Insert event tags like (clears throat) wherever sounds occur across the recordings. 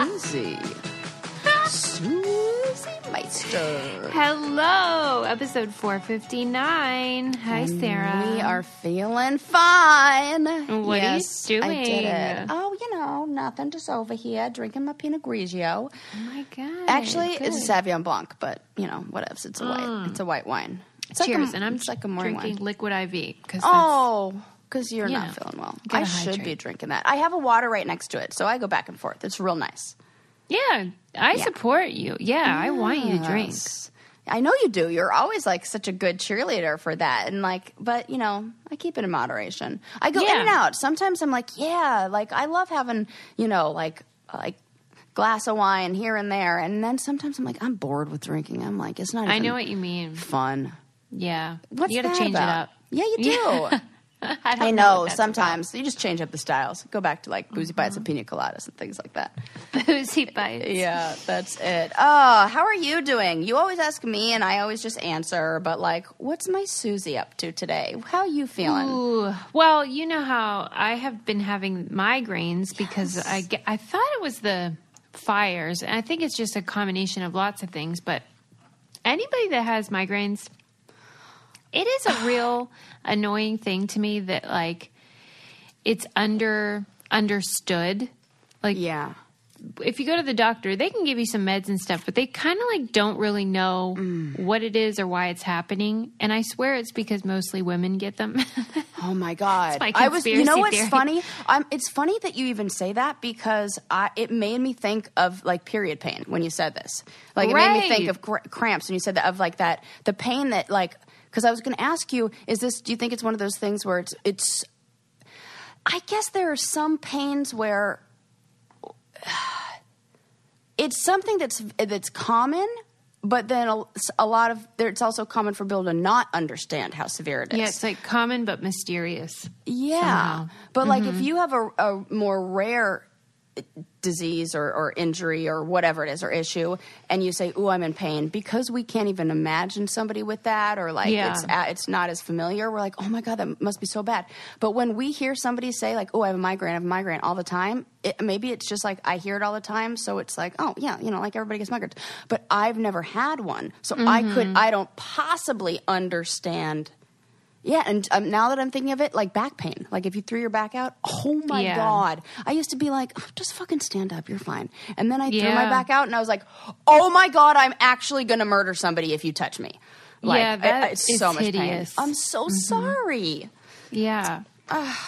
Susie. Susie Meister. Hello, episode 459. Hi, mm, Sarah. We are feeling fine. What are you yes, I did it. Oh, you know, nothing. Just over here drinking my Pinot Grigio. Oh my god. Actually, good. it's a Sauvignon Blanc, but you know, whatevs. It's a white. Mm. It's a white wine. It's Cheers, like a, and I'm it's like a morning drinking wine. liquid IV because Oh, because you're You not know, feeling well. I should hydrate. be drinking that. I have a water right next to it, so I go back and forth. It's real nice. yeah, I Yeah. support you. Yeah, I want you to drink. I know you do. You're always like such a good cheerleader for that. And like, but you know, I keep it in moderation. I go Yeah. in and out. Sometimes I'm like, yeah, like I love having, you know, like, like glass of wine here and there. And then sometimes I'm like, I'm bored with drinking. I'm like, it's not I know what you mean. fun. Yeah, What's you gotta change about? it up. Yeah, you do. (laughs) (laughs) I, I know. that's Sometimes you just change up the styles. Go back to like boozy bites and mm-hmm. pina coladas and things like that. (laughs) Boozy bites. Yeah, that's it. Oh, how are you doing? You always ask me, and I always just answer. But like, what's my Susie up to today? How are you feeling? Ooh, well, you know how I have been having migraines because I get, I thought it was the fires, and I think it's just a combination of lots of things. But anybody that has migraines, it is a real annoying thing to me that like it's under understood. Like Yeah, if you go to the doctor, they can give you some meds and stuff, but they kind of like don't really know Mm. what it is or why it's happening. And I swear it's because mostly women get them. (laughs) Oh my god! my I was. You know what's theory. funny? Um, it's funny that you even say that because I, it made me think of like period pain when you said this. Like it made me think of cr- cramps when you said that of like that the pain that like because I was going to ask you is this? Do you think it's one of those things where it's it's? I guess there are some pains where (sighs) it's something that's that's common. But then a, a lot of there, it's also common for people to not understand how severe it is. yeah, it's like common but mysterious. Yeah, somehow. but like Mm-hmm. if you have a, a more rare disease or, or injury or whatever it is or issue, and you say, "Ooh, I'm in pain," because we can't even imagine somebody with that, or like Yeah. it's it's not as familiar. We're like, "Oh my god, that must be so bad." But when we hear somebody say like, "Oh, I have a migraine," I have a migraine all the time. It, maybe it's just like I hear it all the time, so it's like, "Oh yeah, you know, like everybody gets migraines." But I've never had one, so I Mm-hmm. could I don't possibly understand. Yeah, and um, now that I'm thinking of it, like back pain. Like if you threw your back out, oh my Yeah. god! I used to be like, "Oh, just fucking stand up, you're fine. And then I threw my back out, and I was like, oh my god, I'm actually gonna murder somebody if you touch me. Like, Yeah, I- that I- it's is so much pain. I'm so sorry. Yeah.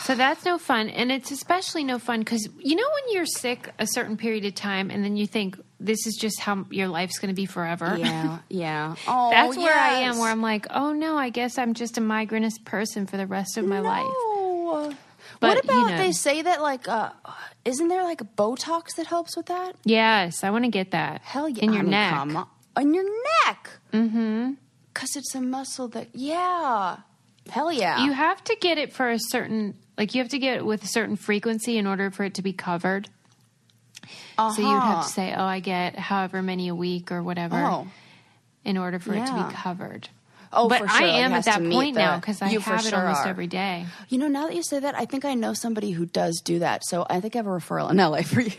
So that's no fun. And it's especially no fun because, you know, when you're sick a certain period of time and then you think this is just how your life's going to be forever. Yeah, yeah. (laughs) Oh, That's where I am, where I'm like, oh no, I guess I'm just a migrainous person for the rest of my life. No. But, what you about know. they say that like, uh, isn't there like a Botox that helps with that? Yes, I want to get that. Hell yeah. In I your mean, neck. On your neck. Mm-hmm. Because it's a muscle that, yeah. Hell yeah. You have to get it for a certain, like, you have to get it with a certain frequency in order for it to be covered. So you'd have Uh-huh. to say, oh, I get however many a week or whatever Oh. in order for it to be covered. Oh, but for sure. I am at that point now because I you have it sure almost are. every day. You know, now that you say that, I think I know somebody who does do that. So I think I have a referral in LA for you.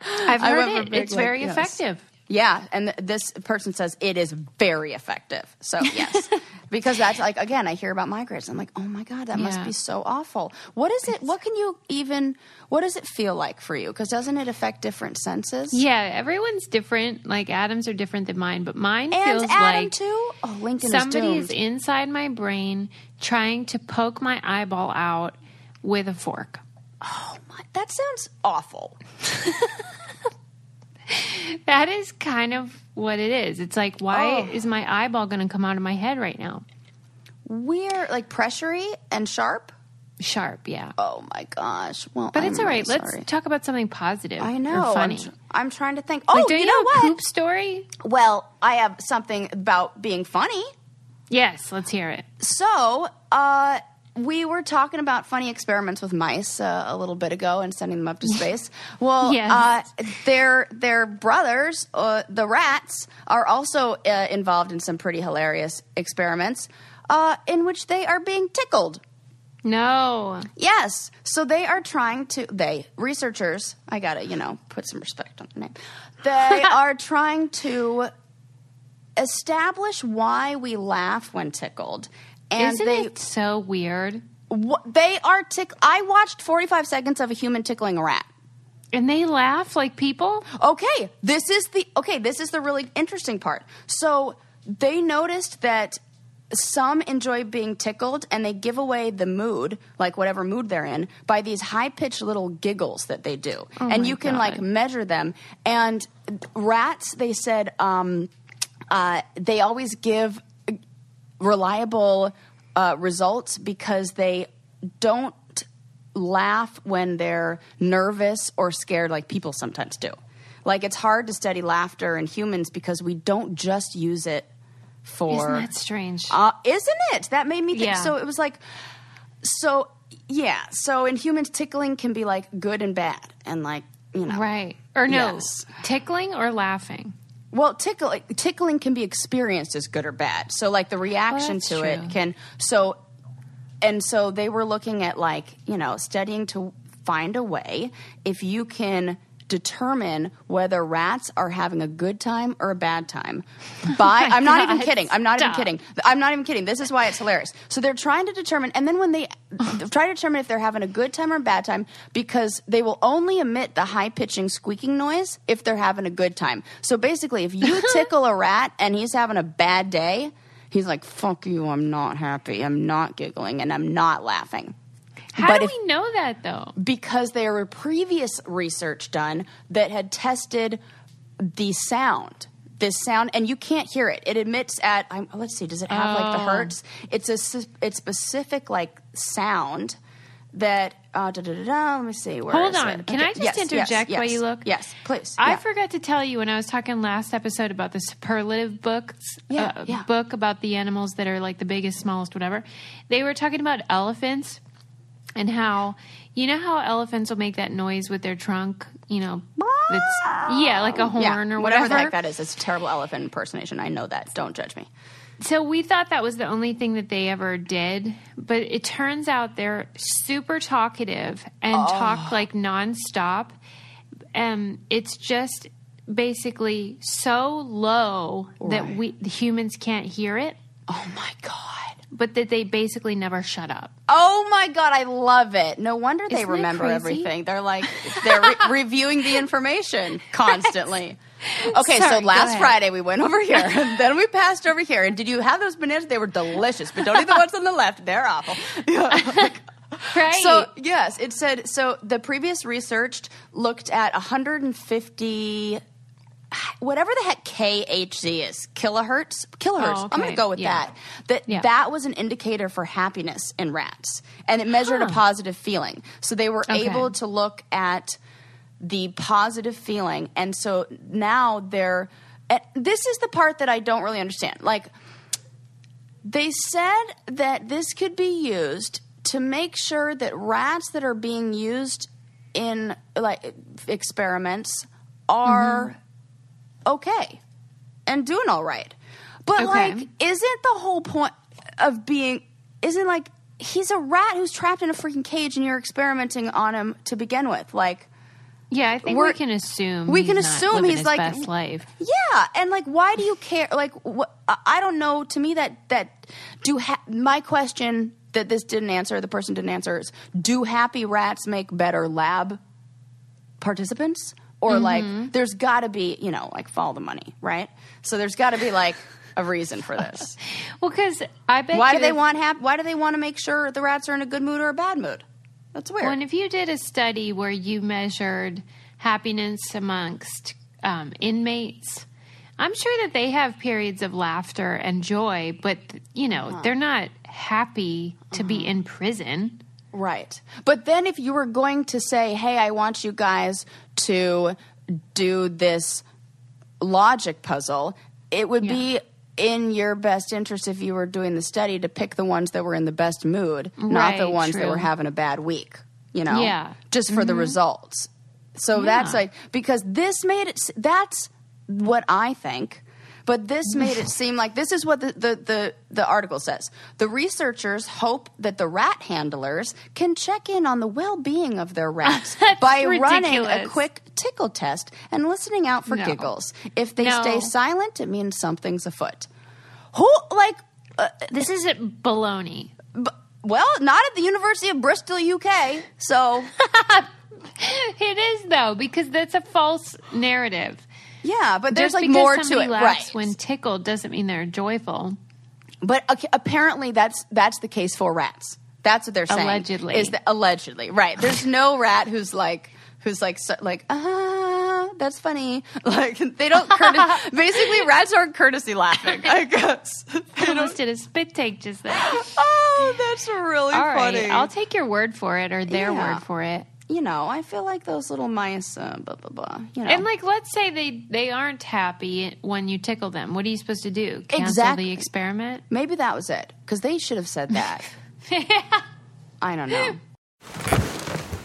I've heard it. big, It's like, very yes. effective. Yeah, and th- this person says it is very effective. So yes, (laughs) because that's like again, I hear about migraines. I'm like, oh my god, that must be so awful. What is it? What can you even? What does it feel like for you? Because doesn't it affect different senses? Yeah, everyone's different. Like Adam's are different than mine, but mine and feels Adam like too. Oh, Lincoln somebody is is inside my brain trying to poke my eyeball out with a fork. oh my, that sounds awful. (laughs) (laughs) That is kind of what it is. It's like, why Oh. is my eyeball going to come out of my head right now? Weird, like pressury and sharp. Sharp, yeah. Oh my gosh. Well, But I'm it's all right. really Let's talk about something positive. I know. I'm, funny. tr- I'm trying to think. Oh, like, don't you you, know have what? poop story? Well, I have something about being funny. Yes, let's hear it. So, uh, we were talking about funny experiments with mice uh, a little bit ago and sending them up to (laughs) space. Well, Yes. uh, their their brothers, uh, the rats, are also uh, involved in some pretty hilarious experiments uh, in which they are being tickled. No. Yes. So they are trying to, they, researchers, I gotta, you know, put some respect on their name. They (laughs) are trying to establish why we laugh when tickled. And Isn't they, it so weird? they are tick. I watched 45 seconds of a human tickling a rat. And they laugh like people? Okay, this is the okay, this is the really interesting part. So they noticed that some enjoy being tickled and they give away the mood, like whatever mood they're in, by these high pitched little giggles that they do. and Oh my you can God. like measure them. And rats, they said, um, uh, they always give reliable uh, results because they don't laugh when they're nervous or scared like people sometimes do. Like it's hard to study laughter in humans because we don't just use it for Isn't that strange? uh, isn't it? That made me think. Yeah. So it was like, so yeah. So in humans, tickling can be like good and bad, and like you know, right. Or no, Yes. tickling or laughing? Well, tickling tickling can be experienced as good or bad. So like the reaction to true. it can so and so they were looking at like, you know, studying to find a way if you can determine whether rats are having a good time or a bad time (laughs) oh by I'm not even kidding. I'm not stop. even kidding. I'm not even kidding. This is why it's hilarious. So they're trying to determine and then when they (laughs) try to determine if they're having a good time or a bad time because they will only emit the high pitching squeaking noise if they're having a good time. So basically if you (laughs) tickle a rat and he's having a bad day, he's like fuck you, I'm not happy. I'm not giggling and I'm not laughing. How But do if- we know that though? because there were previous research done that had tested the sound this sound and you can't hear it it emits at I'm, let's see does it have like the Oh. hertz it's a it's specific like sound that uh, da, da, da, da, let me see where Hold on. it? Can I just yes, interject yes, while yes, you look? yes please I Yeah. forgot to tell you when I was talking last episode about the superlative books, Yeah, uh, yeah. book about the animals that are like the biggest, smallest, whatever. They were talking about elephants and how you know how elephants will make that noise with their trunk, you know, it's yeah, like a horn yeah, or whatever whatever. the heck that is. It's a terrible elephant impersonation. I know that. Don't judge me. So we thought that was the only thing that they ever did, but it turns out they're super talkative and Oh. talk like nonstop. Um, it's just basically so low that we the humans can't hear it, oh my god but that they basically never shut up. Oh my god, I love it. No wonder they Isn't remember everything. They're like they're re- (laughs) reviewing the information constantly. Okay, Sorry, so last. Friday we went over here, (laughs) then we passed over here. And did you have those bananas? They were delicious, but don't eat the ones on the left. They're awful. (laughs) Right. So yes, it said so. The previous research looked at 150, whatever the heck KHZ is, kilohertz. Kilohertz. Oh, I'm going to go with Yeah. that. That Yeah. that was an indicator for happiness in rats, and it measured a positive feeling. So they were Okay. able to look at the positive feeling, and so now they're. and This is the part that I don't really understand. Like they said that this could be used to make sure that rats that are being used in like experiments are mm-hmm. Okay and doing all right. But Okay. like isn't the whole point of being isn't like he's a rat who's trapped in a freaking cage and you're experimenting on him to begin with. Like yeah, I think we're- can assume we can assume he's like- best life. Yeah, and like, why do you care? Like, I- I don't know. To me, that that do ha- my question that this didn't answer, the person didn't answer is: Do happy rats make better lab participants? Or Mm-hmm. like, there's got to be, you know, like follow the money, right? So there's got to be like a reason for this. (laughs) Well, because I bet why do they if- want hap- Why do they want to make sure the rats are in a good mood or a bad mood? That's weird. Well, and if you did a study where you measured happiness amongst um, inmates, I'm sure that they have periods of laughter and joy, but you know Uh-huh. they're not happy to be in prison. Right. But then if you were going to say, hey, I want you guys to do this logic puzzle, it would be in your best interest if you were doing the study to pick the ones that were in the best mood, not the Right, ones that were having a bad week, you know? Yeah. Just for the mm-hmm. results. So that's like, because this made it, that's what I think. But this made it seem like this is what the, the, the, the article says. The researchers hope that the rat handlers can check in on the well being of their rats (laughs) by running a quick tickle test and listening out for No. giggles. If they No. stay silent, it means something's afoot. Who, like, uh, This isn't baloney. b- well, not at the University of Bristol, UK. So, (laughs) It is though because that's a false narrative. Yeah, but there's Just like more to it, right? when tickled doesn't mean they're joyful. But ac- apparently, that's that's the case for rats. That's what they're saying. Allegedly. is that allegedly right? There's no rat who's like who's like so, like ah, that's funny. (laughs) Like they don't courtesy. (laughs) basically, rats aren't courtesy laughing. I (laughs) guess. They I almost did a spit take just then. oh, that's really All right, funny. I'll take your word for it or their Yeah. word for it. You know, I feel like those little mice. Uh, blah blah blah. You know, And like, let's say they they aren't happy when you tickle them. What are you supposed to do? Cancel Exactly. the experiment? maybe that was it because they should have said that. (laughs) I don't know.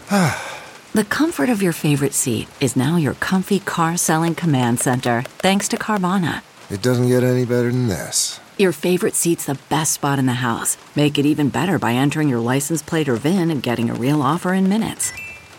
(sighs) The comfort of your favorite seat is now your comfy car selling command center, thanks to Carvana. It doesn't get any better than this. Your favorite seat's the best spot in the house. Make it even better by entering your license plate or VIN and getting a real offer in minutes.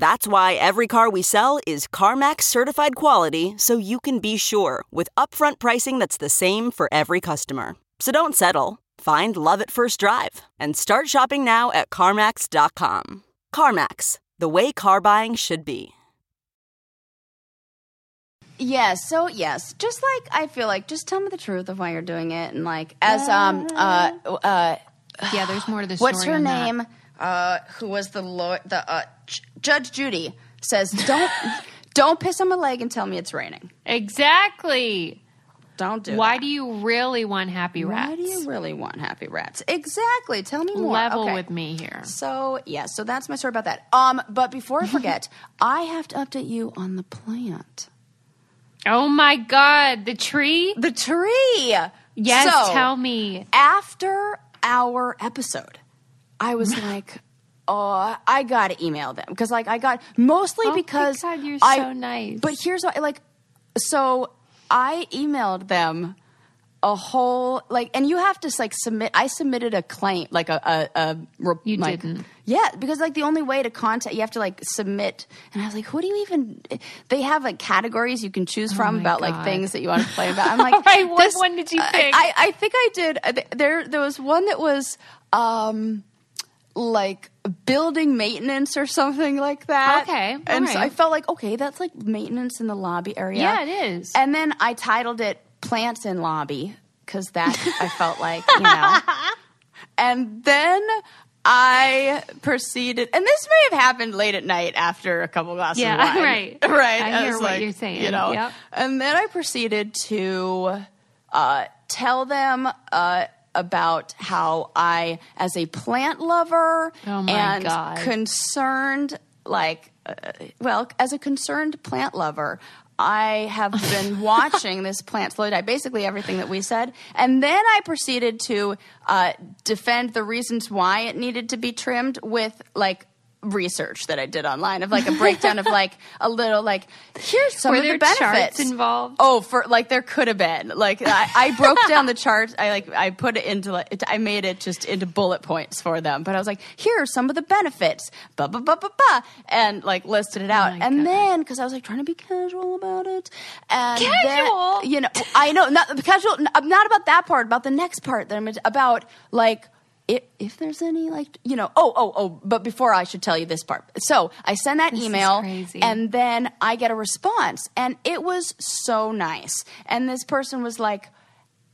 That's why every car we sell is CarMax certified quality so you can be sure with upfront pricing that's the same for every customer. So don't settle. Find love at first drive and start shopping now at CarMax.com. CarMax, the way car buying should be. Yes, so yes, just like I feel like, just tell me the truth of why you're doing it, and like as um uh uh Yeah, there's more to the story. what's her on that. name? Uh, who was the law- the uh, J- Judge Judy says don't (laughs) don't piss on my leg and tell me it's raining. Exactly. Don't do Why that. do you really want happy rats? Why do you really want happy rats? Exactly. Tell me more. Level Okay. with me here. So yeah, so that's my story about that. Um, but before I (laughs) forget, I have to update you on the plant. Oh my god, the tree? The tree. Yes, So, tell me. after our episode, I was (laughs) like, oh, I gotta email them because, like, I got mostly Oh because God, you're I- so nice. But here's what, like, so I emailed them a whole like, and you have to like submit. I submitted a claim, like a a, a You like- didn't. Yeah, because like the only way to contact, you have to like submit. And I was like, who do you even? They have like categories you can choose from Oh about like things that you want to play about. (laughs) I'm like, right, what one did you I- pick? I, I think I did. There, there was one that was um, like building maintenance or something like that. Okay, and so I felt like okay, that's like maintenance in the lobby area. Yeah, it is. And then I titled it "Plants in Lobby" because that I (laughs) felt like you know. And then I proceeded, and this may have happened late at night after a couple glasses Yeah, of wine. right. (laughs) Right. I hear what like, you're saying. You know, Yep. and then I proceeded to uh, tell them uh, about how I, as a plant lover Oh, and God. concerned, like, uh, well, as a concerned plant lover, I have (laughs) been watching this plant slowly die. Basically, everything that we said, and then I proceeded to uh, defend the reasons why it needed to be trimmed with like research that I did online of like a breakdown of like a little like here's some Were of the benefits involved? Oh, for like there could have been like I, I broke down the chart. I like I put it into like it, I made it just into bullet points for them. But I was like, here are some of the benefits, blah blah blah blah blah, and like listed it oh out. Oh and God. then because I was like trying to be casual about it, and Casual? you know, I know not the casual, not about that part, about the next part that I'm about like. If, if there's any like you know oh oh oh but before I should tell you this part so I send that This email and then I get a response, and it was so nice. And this person was like,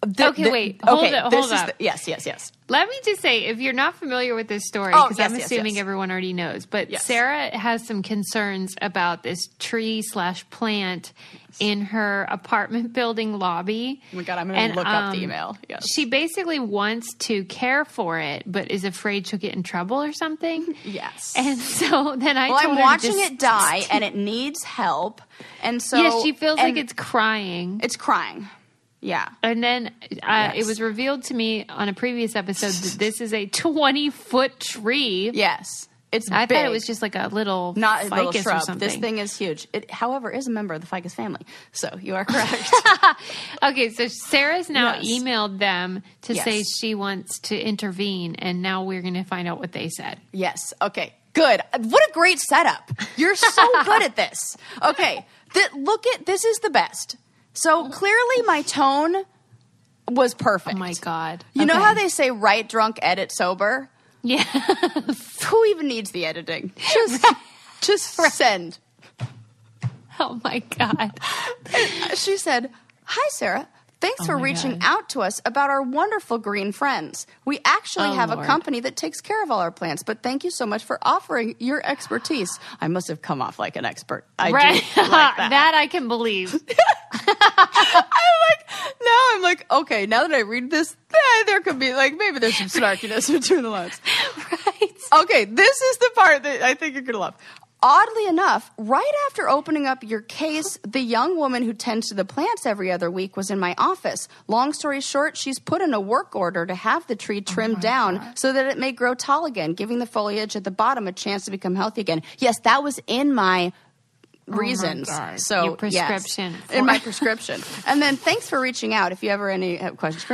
The- Okay, the- wait. Hold okay, it- this hold is up. the- yes, yes, yes. Let me just say, if you're not familiar with this story, Oh, because yes, I'm assuming yes. everyone already knows, but Yes. Sarah has some concerns about this tree slash plant in her apartment building lobby. Oh my God, I'm gonna And, look up the um, email. Yes. She basically wants to care for it, but is afraid she'll get in trouble or something. (laughs) Yes. And so then I well, told I'm her watching just- it die, (laughs) and it needs help, and so yes, she feels like it's crying. it's crying. Yeah. And then uh, it was revealed to me on a previous episode that this is a 20 foot tree. Yes. It's I big. thought it was just like a little not a little shrub. something. This thing is huge. It, however, is a member of the ficus family. So you are correct. (laughs) Okay, so Sarah's now Yes. emailed them to Yes. say she wants to intervene, and now we're going to find out what they said. yes. Okay. Good. What a great setup. You're so (laughs) good at this. Okay. Th- look at this is the best. So clearly my tone was perfect. Oh my God. You know how they say write drunk, edit sober? Yeah. (laughs) Who even needs the editing? (laughs) Just just send. oh my God. (laughs) She said, Hi, Sarah. Thanks for Oh my reaching God. out to us about our wonderful green friends. We actually Oh, have a company that takes care of all our plants, but thank you so much for offering your expertise. I must have come off like an expert. I Right. like (laughs) that. that I can believe. (laughs) I'm like, now I'm like, okay, now that I read this, eh, there could be like, maybe there's some snarkiness (laughs) between the lines. right. Okay, this is the part that I think you're going to love. Oddly enough, right after opening up your case, the young woman who tends to the plants every other week was in my office. Long story short, she's put in a work order to have the tree trimmed down so that it may grow tall again, giving the foliage at the bottom a chance to become healthy again. Yes, that was in my reasons. God. So Your prescription yes, in my prescription. and then thanks for reaching out. If you ever any have questions,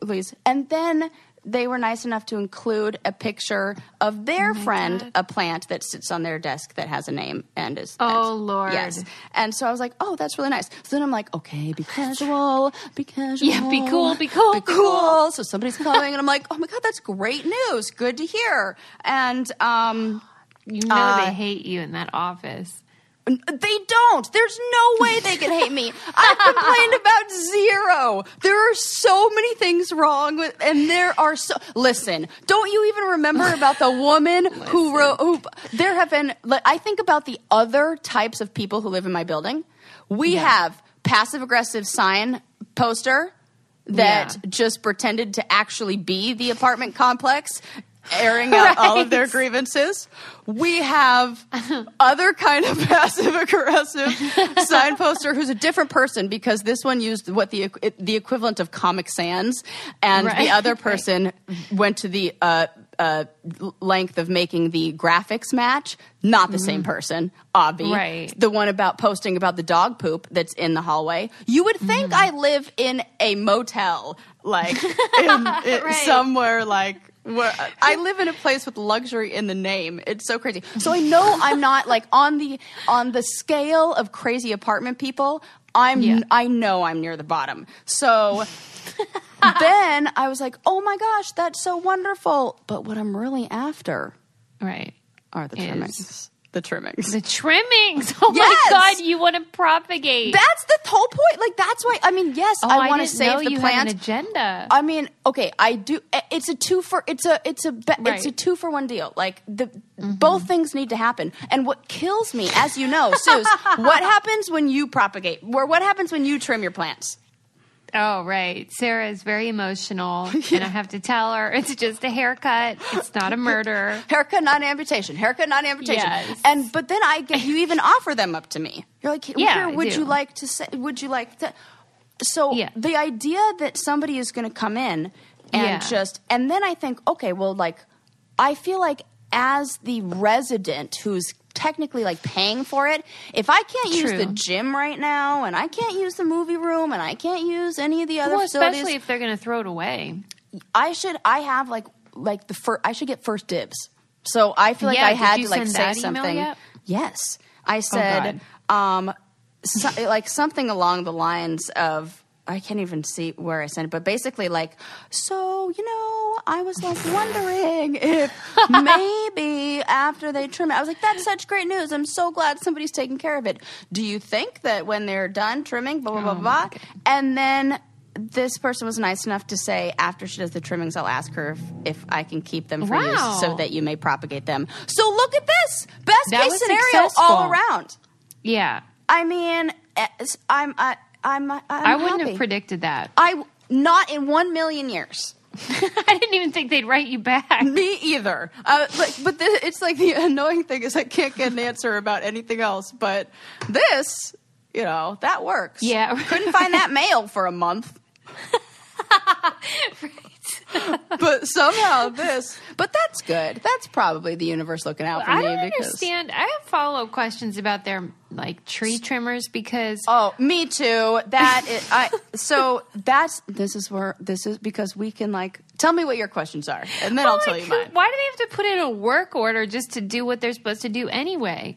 please. And then they were nice enough to include a picture of Oh their friend, a plant that sits on their desk that has a name and is. Oh, and- Lord. Yes. And so I was like, oh, that's really nice. So then I'm like, okay, be casual, be casual. Yeah, be cool, be cool, be cool. So somebody's coming, and I'm like, oh my god, that's great news. Good to hear. And um. You know Uh, they hate you in that office. They don't. There's no way they can hate me. I've complained about zero. There are so many things wrong with, and there are so. Listen, don't you even remember about the woman who wrote? Who there have been. I think about the other types of people who live in my building. We have passive aggressive sign poster that Yeah. just pretended to actually be the apartment complex airing out all of their grievances. We have (laughs) other kind of (laughs) passive aggressive sign poster who's a different person because this one used what the the equivalent of Comic Sans, and Right. the other (laughs) Right. person went to the uh, uh, length of making the graphics match. Not the same person. Mm-hmm. Right. The one about posting about the dog poop that's in the hallway. You would think Mm-hmm. I live in a motel, like in, Right. somewhere like where I live in a place with luxury in the name. It's so crazy. So I know (laughs) I'm not like on the on the scale of crazy apartment people. I'm Yeah. I know I'm near the bottom. So (laughs) then I was like, "Oh my gosh, that's so wonderful." But what I'm really after Right. are the trimmings. The trimmings. The trimmings. (laughs) Oh Yes! my God, you want to propagate. That's the whole point. Like that's why I mean, yes, oh, I want to save the you plant. Had an agenda. I mean, okay, I do. It's a two for. It's a. It's a. be- It's Right. a two for one deal. Like the mm-hmm. both things need to happen. And what kills me, as you know, Suze, (laughs) what happens when you propagate? Or what happens when you trim your plants? Oh, right. Sarah is very emotional, (laughs) and I have to tell her it's just a haircut. It's not a murder. (laughs) Haircut, not amputation. Haircut, not amputation. Yes. And but then I get you even offer them up to me. You're like, Yeah, here, would you like to say? Would you like to? So Yeah. the idea that somebody is going to come in and Yeah. just, and then I think, okay, well, like, I feel like as the resident who's technically like paying for it, if I can't use the gym right now, and I can't use the movie room, and I can't use any of the other Well, facilities, especially if they're going to throw it away. I should I have like like the first I should get first dibs. So I feel like Yeah, I had to like say something. yet? Yes, I said um so, like something along the lines of I can't even see where I sent it, but basically like so you know I was like wondering if (laughs) maybe after they trim it, I was like that's such great news. I'm so glad somebody's taking care of it. Do you think that when they're done trimming, blah blah blah Oh blah, and then this person was nice enough to say after she does the trimmings, I'll ask her if, if I can keep them for Wow. you so that you may propagate them. So look at this best That case scenario successful. all around. Yeah. I mean, eh, I'm I, I'm, I'm I wouldn't happy. have predicted that. I not in one million years. (laughs) I didn't even think they'd write you back. Me either. Uh, like, but this, it's like the (laughs) annoying thing is I can't get an answer about anything else. But this, you know, that works. Yeah. couldn't find that (laughs) mail for a month. (laughs) but somehow this. (laughs) But that's good. That's probably the universe looking out for I me don't because. understand. I have follow up questions about their like tree trimmers because Oh, me too. That is, I. (laughs) So that's this is where this is because we can like tell me what your questions are, and then I'll tell Like, you mine. Why do they have to put in a work order just to do what they're supposed to do anyway?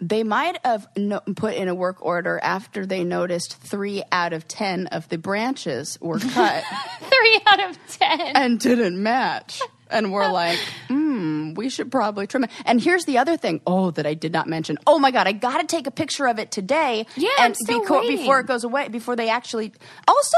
They might have no, put in a work order after they noticed three out of ten of the branches were (laughs) cut Three out of ten. and didn't match. And we're like, hmm, we should probably trim it. And here's the other thing. Oh, that I did not mention. Oh my god, I got to take a picture of it today. Yeah, and I'm still beco- waiting. before it goes away, before they actually. Also,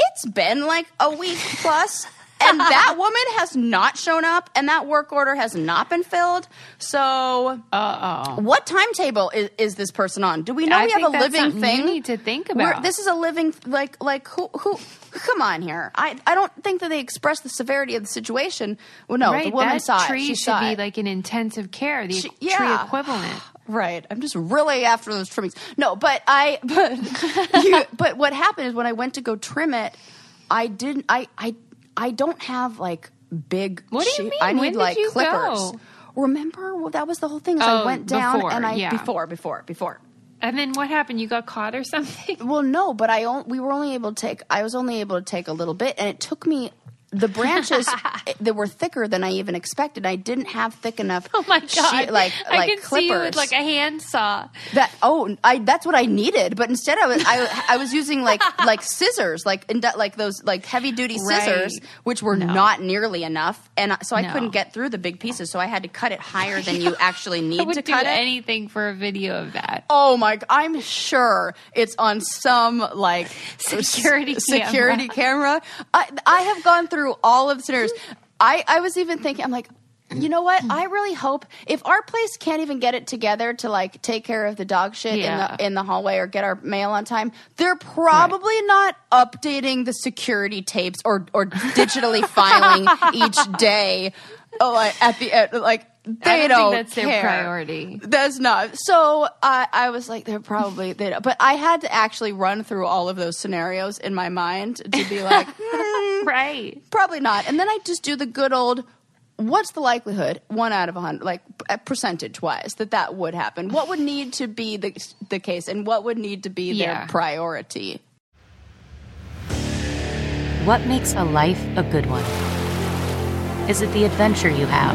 it's been like a week plus. And that woman has not shown up, and that work order has not been filled. So, Uh oh. what timetable is, is this person on? Do we know I we have a living thing? you need to think We're- about. this is a living like like who who? Come on here. I I don't think that they express the severity of the situation. Well, no, right, the woman that saw tree it. She should saw be it. like an intensive care, the She- tree yeah. equivalent. (sighs) Right. I'm just really after those trimmings. No, but I but (laughs) you, but what happened is when I went to go trim it, I didn't I I I don't have like big What do you mean? I need When did like you clippers. go? Remember well, that was the whole thing. Is Oh, I went down before, and I yeah. before before before. And then what happened? You got caught or (laughs) something? Well, no, but I on, we were only able to take. I was only able to take a little bit, and it took me. The branches (laughs) that were thicker than I even expected. I didn't have thick enough. Oh my god! sheet- like I like could clippers. see you with like a handsaw. that. Oh, I that's what I needed. But instead, I was I, I was using like (laughs) like scissors, like like those like heavy duty scissors, Right. which were No. not nearly enough, and so I No. couldn't get through the big pieces. So I had to cut it higher than (laughs) you actually need to cut it. anything for a video of that. Oh my! I'm sure it's on some like Security s- security camera. I I have gone through all of the scenarios. I I was even thinking. I'm like. You know what? I really hope if our place can't even get it together to like take care of the dog shit Yeah. in the in the hallway or get our mail on time, they're probably not updating the security tapes or or digitally filing (laughs) each day. Oh, at the at, like they I don't think that's their care. priority. That's not. So I, I was like, they're probably they. Don't. But I had to actually run through all of those scenarios in my mind to be like, (laughs) hmm, Right. probably not. And then I just do the good old. What's the likelihood, one out of a hundred, like percentage wise, that that would happen? What would need to be the the case, and what would need to be Yeah. their priority? What makes a life a good one? Is it the adventure you have?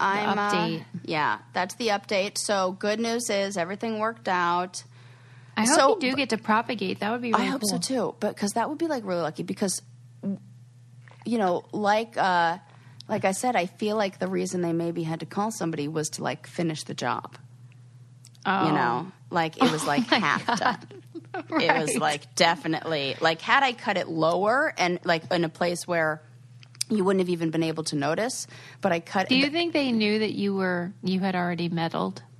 I'm uh, update. yeah, that's the update. So good news is everything worked out. I hope So- you do get to propagate. That would be really I hope cool. so too, but because that would be like really lucky. Because you know, like uh, like I said, I feel like the reason they maybe had to call somebody was to like finish the job. Oh. You know, like it was like (laughs) half done. It was like definitely like had I cut it lower and like in a place where you wouldn't have even been able to notice, but I cut. Do you think they knew that you were you had already meddled? (sighs)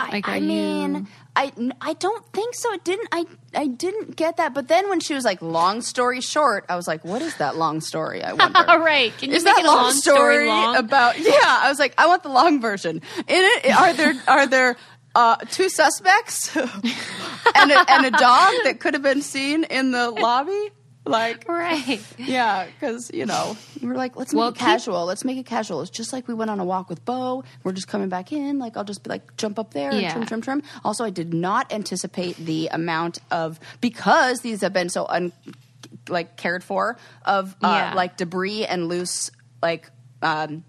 I, Like, I mean, you- I, I don't think so. It didn't. I I didn't get that. But then when she was like, "Long story short," I was like, "What is that long story?" I wonder. All (laughs) right. Can you is that a long story long? about? (laughs) Yeah, I was like, I want the long version. In it, are there are there uh, two suspects (laughs) and a, and a dog that could have been seen in the lobby? Like, (laughs) Right. yeah, because you know we were like, let's make Well, it keep- casual. Let's make it casual. It's just like we went on a walk with Bo. We're just coming back in. Like I'll just be like, jump up there and Yeah. trim, trim, trim. Also, I did not anticipate the amount of because these have been so un like cared for of uh, Yeah. like debris and loose like. um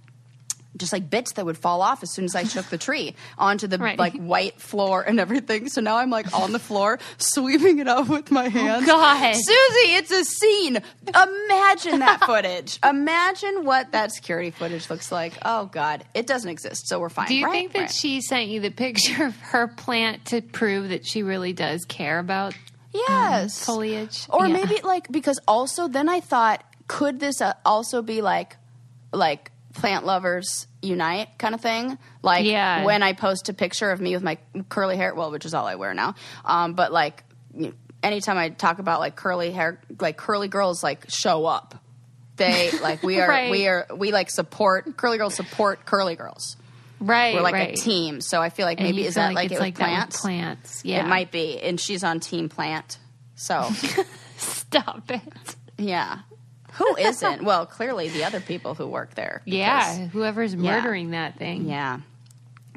just like bits that would fall off as soon as I shook the tree onto the Right. like white floor and everything. So now I'm like on the floor sweeping it up with my hands. God. Susie, it's a scene. Imagine that (laughs) footage. Imagine what that security footage looks like. Oh God, it doesn't exist, so we're fine. Do you right? think that Right. she sent you the (laughs) picture of her plant to prove that she really does care about yes foliage? or Yeah. maybe like because also then I thought could this uh, also be like like plant lovers unite kind of thing like Yeah. when I post a picture of me with my curly hair well which is all I wear now um, but like anytime I talk about like curly hair like curly girls like show up they (laughs) like we are Right. we are we like support curly girls support curly girls right, we're like right. a team so I feel like maybe is that like, it's it like with that with plants plants, yeah. it might be and she's on team plant so (laughs) Stop it. Yeah. Who isn't? well, clearly the other people who work there. Yeah, whoever's murdering that thing. Yeah.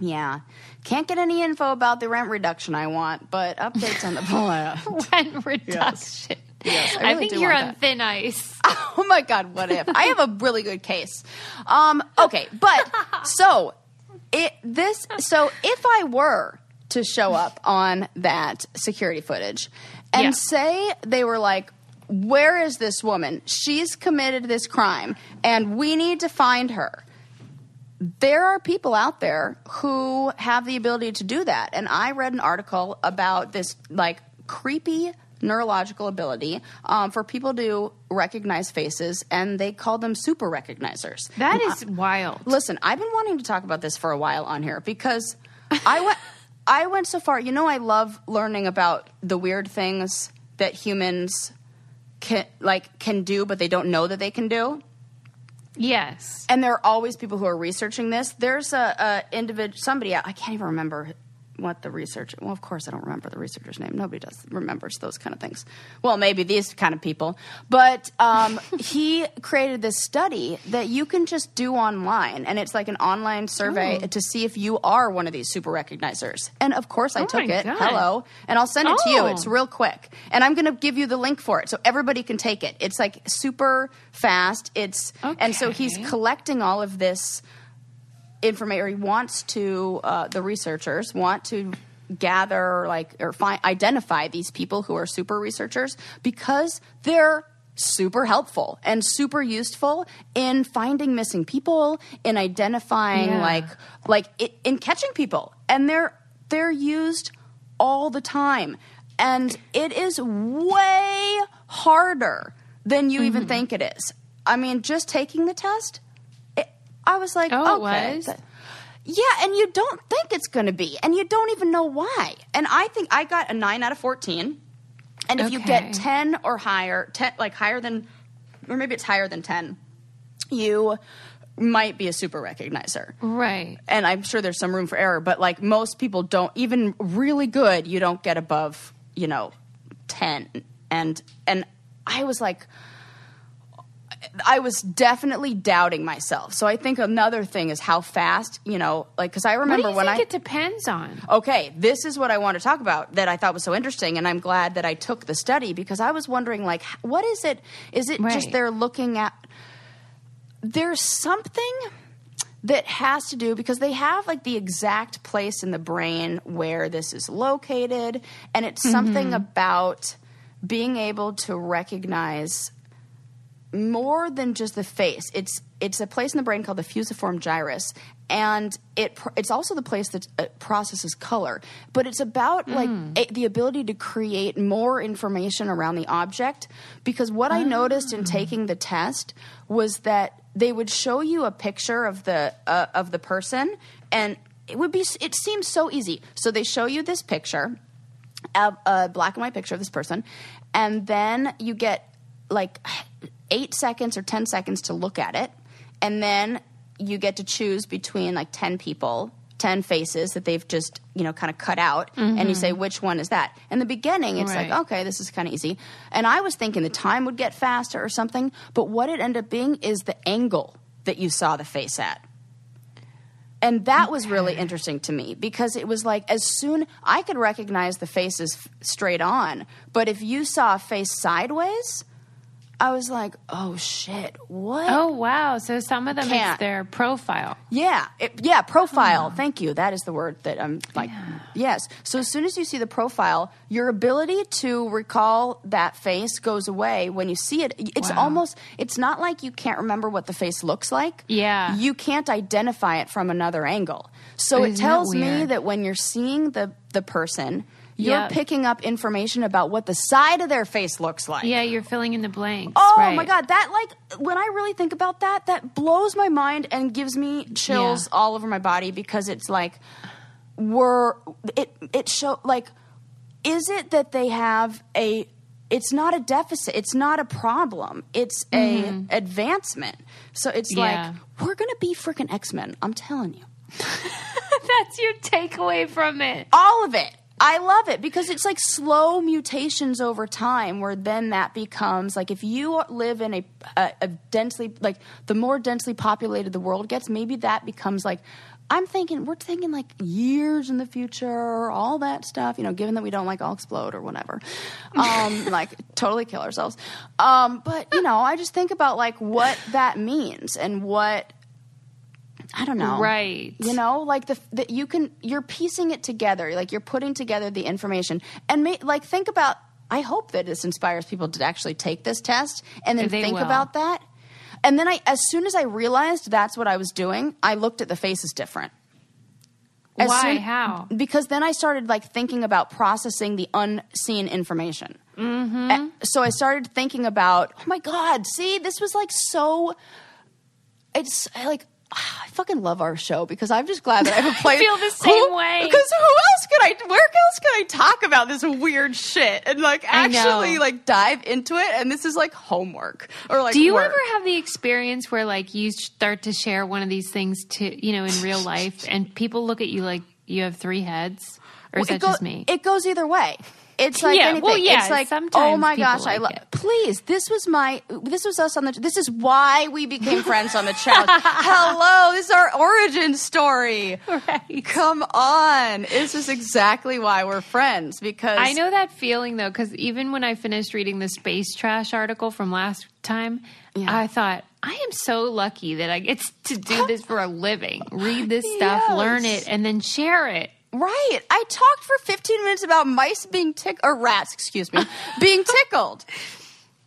Yeah. Can't get any info about the rent reduction I want, but updates on the (laughs) plan. Rent reduction. Yes, I I, really think do you're on that. thin ice. (laughs) oh my god, what if? I have a really good case. Um okay, but (laughs) so it this so if I were to show up on that security footage and Yeah. say they were like where is this woman? She's committed this crime and we need to find her. there are people out there who have the ability to do that. And I read an article about this like creepy neurological ability um, for people to recognize faces, and they call them super recognizers. That is wild. Listen, I've been wanting to talk about this for a while on here because I went (laughs) I went so far. You know, I love learning about the weird things that humans can like can do, but they don't know that they can do. Yes. And there are always people who are researching this. There's a, a individual, somebody I can't even remember what the researcher. Well, of course, I don't remember the researcher's name. Nobody does remembers those kind of things. Well, maybe these kind of people, but um, (laughs) he created this study that you can just do online, and it's like an online survey to see if you are one of these super recognizers. And of course, I Oh took it. God. Hello, and I'll send it to you. Oh. It's real quick, and I'm going to give you the link for it so everybody can take it. It's like super fast. It's and so he's collecting all of this information. Or he wants to uh, the researchers want to gather like or find identify these people who are super researchers because they're super helpful and super useful in finding missing people in identifying Yeah. like like it, in catching people and they're they're used all the time and it is way harder than you Mm-hmm. even think it is i mean just taking the test i was like Oh, okay yeah and you don't think it's going to be and you don't even know why and i think i got a 9 out of 14 and if you get 10 or higher 10 like higher than or maybe it's higher than 10 you might be a super recognizer Right. and I'm sure there's some room for error, but like most people don't even really good, you don't get above, you know, 10. And and I was like I was definitely doubting myself. So I think another thing is how fast, you know, like cuz I remember when think I it depends on? Okay, this is what I want to talk about that I thought was so interesting, and I'm glad that I took the study because I was wondering, like, what is it? Is it just they're looking at? There's something that has to do because they have like the exact place in the brain where this is located, and it's something mm-hmm. about being able to recognize more than just the face. It's it's a place in the brain called the fusiform gyrus, and it it's also the place that uh, processes color. But it's about like a, the ability to create more information around the object. Because what I noticed in taking the test was that they would show you a picture of the uh, of the person, and it would be it seems so easy. So they show you this picture a, a black and white picture of this person, and then you get like eight seconds or 10 seconds to look at it, and then you get to choose between like 10 people 10 faces that they've just, you know, kind of cut out and you mm-hmm. say which one is that. In the beginning it's Right. like, okay, this is kind of easy. And I was thinking the time would get faster or something, but what it ended up being is the angle that you saw the face at. And that was really interesting to me because it was like as soon I could recognize the faces f- straight on, but if you saw a face sideways, I was like, "Oh shit, what?" Oh wow! So some of them Can't. it's their profile. Yeah, it, yeah, profile. Thank you. That is the word that I'm like. Yes. So as soon as you see the profile, your ability to recall that face goes away when you see it. It's Wow. almost. It's not like you can't remember what the face looks like. Yeah. You can't identify it from another angle. So it Isn't that tells me that when you're seeing the the person, you're Yep. picking up information about what the side of their face looks like. Yeah, you're filling in the blanks. Oh right. my god, that like when I really think about that, that blows my mind and gives me chills Yeah. all over my body because it's like we're it it show like is it that they have a it's not a deficit, it's not a problem. It's a advancement. So it's Mm-hmm. Yeah. like we're going to be freaking X-Men, I'm telling you. (laughs) That's your takeaway from it. all of it. I love it because it's like slow mutations over time, where then that becomes like if you live in a, a, a densely like the more densely populated the world gets, maybe that becomes like I'm thinking we're thinking like years in the future, all that stuff. You know, given that we don't like all explode or whatever, um, (laughs) like totally kill ourselves. Um, but you know, I just think about like what that means and what I don't know. Right. You know, like the that you can you're piecing it together. Like you're putting together the information and ma- like think about I hope that this inspires people to actually take this test and then They think will. about that. And then I as soon as I realized that's what I was doing, I looked at the faces different. As Why? soon- How? Because then I started like thinking about processing the unseen information. Mm-hmm. So I started thinking about, oh my god, see, this was like so. It's like I fucking love our show because I'm just glad that I have a (laughs) place. feel the same way. Because who else could I? Where else could I talk about this weird shit and like actually like dive into it? And this is like homework or like. Do you work. ever have the experience where like you start to share one of these things to you know in real life and people look at you like you have three heads, or is Well, that go- just me? It goes either way. It's like Yeah, anything. well, yeah, it's like, oh my gosh, I love. Please, this was my. This was us on the. This is why we became friends on the challenge. (laughs) Hello, this is our origin story. Right. Come on, this is exactly why we're friends because I know that feeling though, because even when I finished reading the space trash article from last time, Yeah. I thought I am so lucky that I get to do this for a living. Read this (laughs) stuff, learn it, and then share it. Right. I talked for 15 minutes about mice being tick or rats, excuse me, (laughs) being tickled.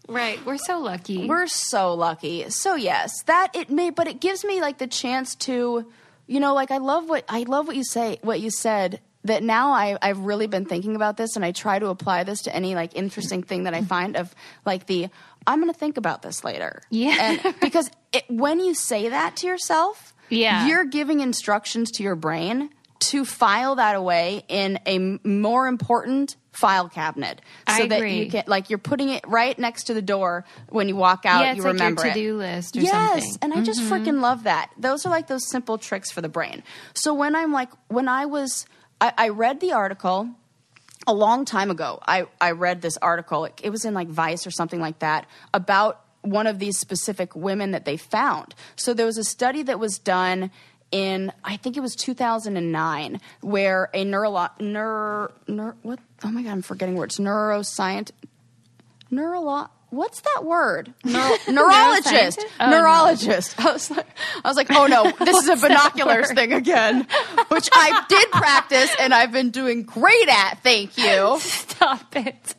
Right. We're so lucky. We're so lucky. So yes, that it may, but it gives me like the chance to, you know, like I love what I love what you say, what you said. That now I, I've really been thinking about this, and I try to apply this to any like interesting thing that I (laughs) find of like the I'm going to think about this later. Yeah. and (laughs) because it, when you say that to yourself, Yeah. you're giving instructions to your brain to file that away in a more important file cabinet. So I that agree. you can like you're putting it right next to the door when you walk out yeah, it's you like remember your to-do list or yes something. Mm-hmm. and i just freaking love that. Those are like those simple tricks for the brain. So when i'm like when i was i, I read the article a long time ago. I, I read this article. It, it was in like vice or something like that about one of these specific women that they found. So there was a study that was done in i think it was 2009 where a neuro, neuro, neuro what? Oh my god i'm forgetting words. Neuroscience neurolo what's that word? Neuro, (laughs) neurologist? Oh, no. neurologist. I, was like, I was like oh no this is a (laughs) binoculars thing again which i did practice and i've been doing great at. Thank you. Stop it.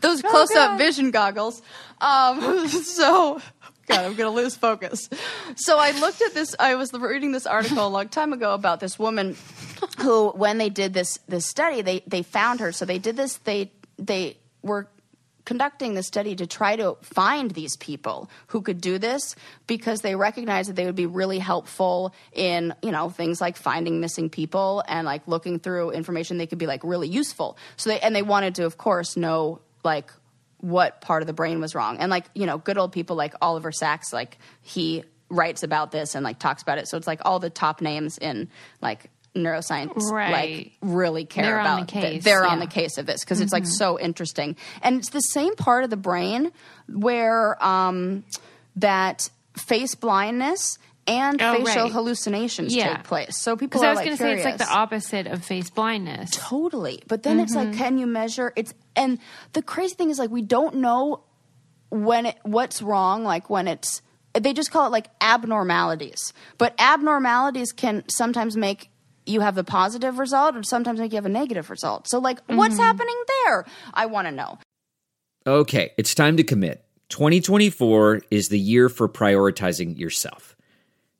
those close-up vision goggles. Um, (laughs) so god i'm gonna lose focus. So i looked at this i was reading this article a long time ago about this woman who when they did this this study they they found her. So they did this they they were conducting the study to try to find these people who could do this because they recognized that they would be really helpful in you know things like finding missing people and like looking through information they could be like really useful. So they and they wanted to of course know like what part of the brain was wrong and like you know good old people like oliver sacks like he writes about this and like talks about it. So it's like all the top names in like neuroscience Right. like really care They're on about the case, they're on the case of this because it's like so interesting and it's the same part of the brain where um, that face blindness and Oh, facial right. hallucinations Yeah. take place so people Because are I was like going to say it's like the opposite of face blindness. Totally. But then it's Mm-hmm. like, can you measure? It's and the crazy thing is like we don't know when it what's wrong. Like when it's they just call it like abnormalities. But abnormalities can sometimes make you have a positive result, or sometimes make you have a negative result. So like, Mm-hmm. what's happening there? I want to know. Okay, it's time to commit. 2024 is the year for prioritizing yourself.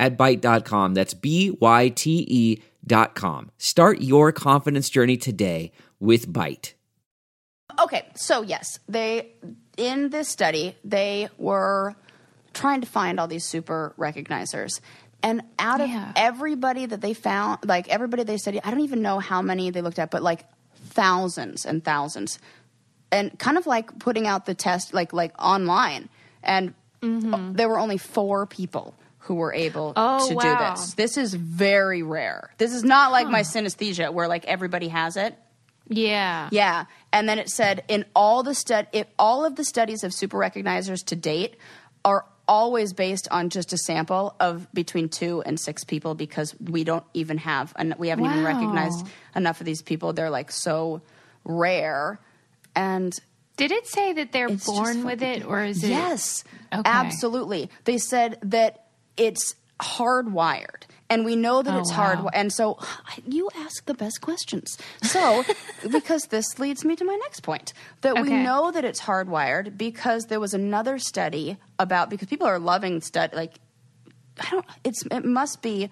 at Byte.com. That's B-Y-T-E dot com. Start your confidence journey today with Byte. Okay, so yes, they in this study they were trying to find all these super recognizers. And out of Yeah. everybody that they found, like everybody they studied, I don't even know how many they looked at, but like thousands and thousands. And kind of like putting out the test like like online. And mm-hmm. there were only 4 people who were able Oh, to wow. do this. This is very rare. This is not like my synesthesia where like everybody has it. Yeah. Yeah, and then it said in all the stud, if all of the studies of super recognizers to date are always based on just a sample of between two and six people because we don't even have, and we haven't even recognized enough of these people. They're like so rare, and Did it say that they're born with it, or is it? Yes, Okay. absolutely. They said that it's hardwired. And we know that Oh, it's wow. hard. And so (sighs) you ask the best questions. So, (laughs) because this leads me to my next point that we know that it's hardwired because there was another study about, because people are loving study, like, I don't, it's, it must be,